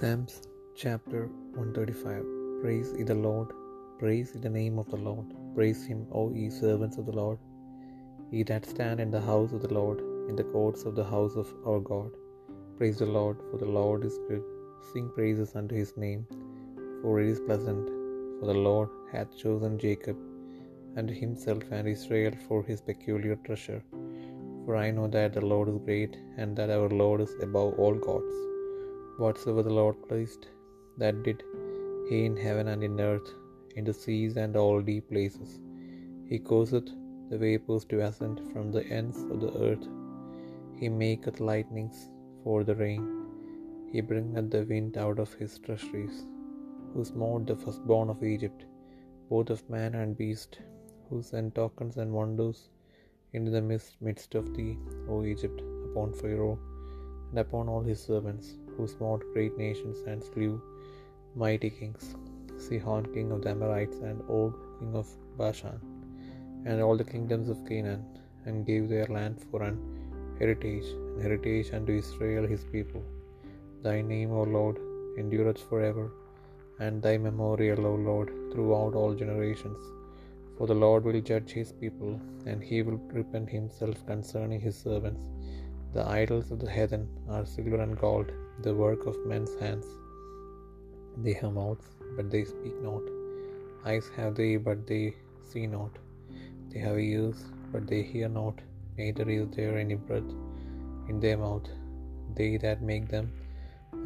Psalms chapter 135 Praise ye the Lord, praise the name of the Lord, praise him, O ye servants of the Lord, ye that stand in the house of the Lord, in the courts of the house of our God. Praise the Lord, for the Lord is good. Sing praises unto his name, for it is pleasant. For the Lord hath chosen Jacob and himself and Israel for his peculiar treasure. For I know that the Lord is great, and that our Lord is above all gods. Whatsoever the Lord placed, that did he in heaven and in earth, in the seas and all deep places. He causeth the vapours to ascend from the ends of the earth. He maketh lightnings for the rain. He bringeth the wind out of his treasuries, who smote the firstborn of Egypt, both of man and beast, who sent tokens and wonders into the midst of thee, O Egypt, upon Pharaoh and upon all his servants, who smote great nations and slew mighty kings, Sihon king of the Amorites, and Og king of Bashan, and all the kingdoms of Canaan, and gave their land for an heritage, an heritage unto Israel his people. Thy name, O Lord, endureth forever, and thy memorial, O Lord, throughout all generations. For the Lord will judge his people, and he will repent himself concerning his servants. The idols of the heathen are silver and gold, the work of men's hands. They have mouths, but they speak not. Eyes have they, but they see not. They have ears, but they hear not. Neither is there any breath in their mouth. They that make them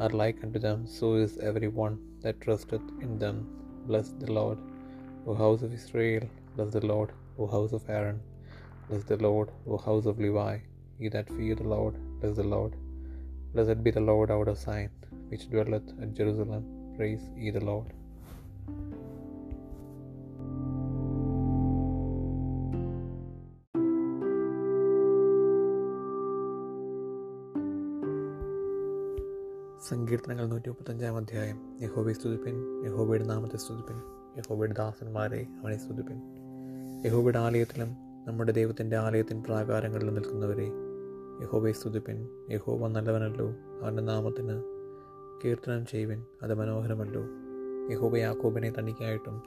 are like unto them, so is every one that trusteth in them. Bless the Lord, O house of Israel. Bless the Lord, O house of Aaron. Bless the Lord, O house of Levi. Ye that fear the Lord, bless the Lord. Blessed be the Lord of Zion, which dwelleth at Jerusalem. Praise ye the Lord. സങ്കീർത്തനങ്ങൾ നൂറ്റി മുപ്പത്തഞ്ചാം അധ്യായം യഹോബി സ്തുതിപ്പിൻ യഹോബയുടെ നാമത്തെ സ്തുതിപ്പിൻ യഹോബയുടെ ദാസന്മാരെ അവനെ സ്തുതിപ്പിൻ യഹോബയുടെ ആലയത്തിലും നമ്മുടെ ദൈവത്തിന്റെ ആലയത്തിൻ പ്രാകാരങ്ങളിലും നിൽക്കുന്നവരെ യഹോബയെ സ്തുതിപ്പിൻ. യഹോബ നല്ലവനല്ലോ. അവന്റെ നാമത്തിന് കീർത്തനം ചെയ്യുവിൻ. അത് മനോഹരമല്ലോ. യഹോബ യാക്കോബിനെ തനിക്കായിട്ടും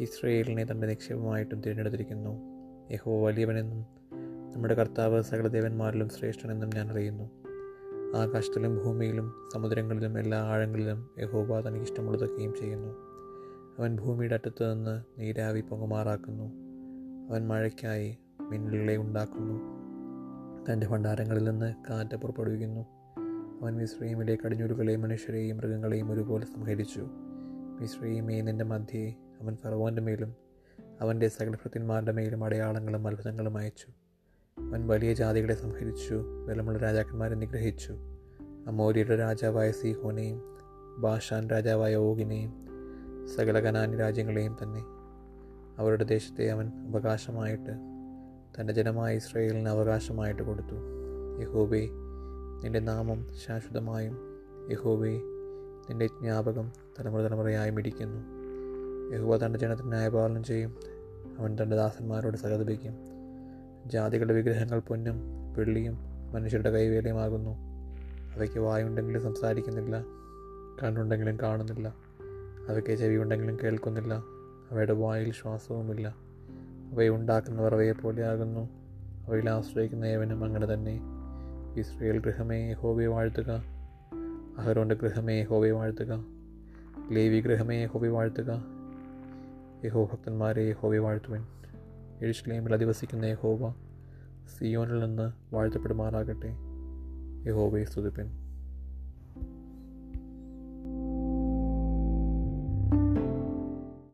ഇസ്രയേലിനെ തന്റെ നിക്ഷേപമായിട്ടും തിരഞ്ഞെടുത്തിരിക്കുന്നു. യഹോബ വലിയവനെന്നും നമ്മുടെ കർത്താവ് സകല ദേവന്മാരിലും ശ്രേഷ്ഠനെന്നും ഞാൻ അറിയുന്നു. ആകാശത്തിലും ഭൂമിയിലും സമുദ്രങ്ങളിലും എല്ലാ ആഴങ്ങളിലും യഹോബ തനിക്ക് ഇഷ്ടമുള്ളതൊക്കെയും ചെയ്യുന്നു. അവൻ ഭൂമിയുടെ അറ്റത്ത് നിന്ന് നീരാവി പൊങ്ങുമാറാക്കുന്നു അവൻ മഴയ്ക്കായി മിന്നലുകളെ ഉണ്ടാക്കുന്നു. തന്റെ ഭണ്ഡാരങ്ങളിൽ നിന്ന് കാറ്റ് പുറപ്പെടുവിക്കുന്നു. അവൻ മിശ്രീമിലെ കടിഞ്ഞൂലുകളെയും മനുഷ്യരെയും മൃഗങ്ങളെയും ഒരുപോലെ സംഹരിച്ചു. മിശ്രീമേ നിന്റെ മധ്യേ അവൻ ഫറവോന്റെ മേലും അവന്റെ സകലഭൃത്യന്മാരുടെ മേലും അടയാളങ്ങളും അത്ഭുതങ്ങളും അയച്ചു. അവൻ വലിയ ജാതികളെ സംഹരിച്ചു ബലമുള്ള രാജാക്കന്മാരെ നിഗ്രഹിച്ചു. അമോര്യയുടെ രാജാവായ സീഹോനെയും ബാഷാൻ രാജാവായ ഓഗിനെയും സകല കനാനി രാജ്യങ്ങളെയും തന്നെ. അവരുടെ ദേശത്തെ അവൻ അവകാശമായിട്ട് തന്റെ ജനമായ ഇസ്രയേലിന് അവകാശമായിട്ട് കൊടുത്തു. യഹോബേ നിന്റെ നാമം ശാശ്വതമായും യഹോബേ നിന്റെ ജ്ഞാപകം തലമുറ തലമുറയായും ഇടിക്കുന്നു യഹോബ തന്റെ ജനത്തിന് ന്യായപാലനം ചെയ്യും. അവൻ തന്റെ ദാസന്മാരോട് സഹതപിക്കും. ജാതികളുടെ വിഗ്രഹങ്ങൾ പൊന്നും വെള്ളിയും മനുഷ്യരുടെ കൈവേലയുമാകുന്നു. അവയ്ക്ക് വായുണ്ടെങ്കിലും സംസാരിക്കുന്നില്ല കണ്ണുണ്ടെങ്കിലും കാണുന്നില്ല. അവയ്ക്ക് ചെവിയുണ്ടെങ്കിലും കേൾക്കുന്നില്ല. അവയുടെ വായിൽ ശ്വാസവുമില്ല. അവയെ ഉണ്ടാക്കുന്നവർ അവയെ പോലെയാകുന്നു. അവയിൽ ആശ്രയിക്കുന്ന ഏവനും അങ്ങനെ തന്നെ. ഇസ്രയേൽ ഗൃഹമേ ഹോബിയെ വാഴ്ത്തുക. അഹരോന്റെ ഗൃഹമേ ഹോബിയെ വാഴ്ത്തുക. ലേവി ഗൃഹമേ ഹോബി വാഴ്ത്തുക. യഹോ ഭക്തന്മാരെ ഹോബയെ വാഴ്ത്തുവൻ. എഴുഷ്ലേമിൽ അധിവസിക്കുന്ന യഹോവ സിയോനിൽ നിന്ന് വാഴ്ത്തപ്പെടുമാറാകട്ടെ. യഹോബയെ സ്തുതിപ്പൻ.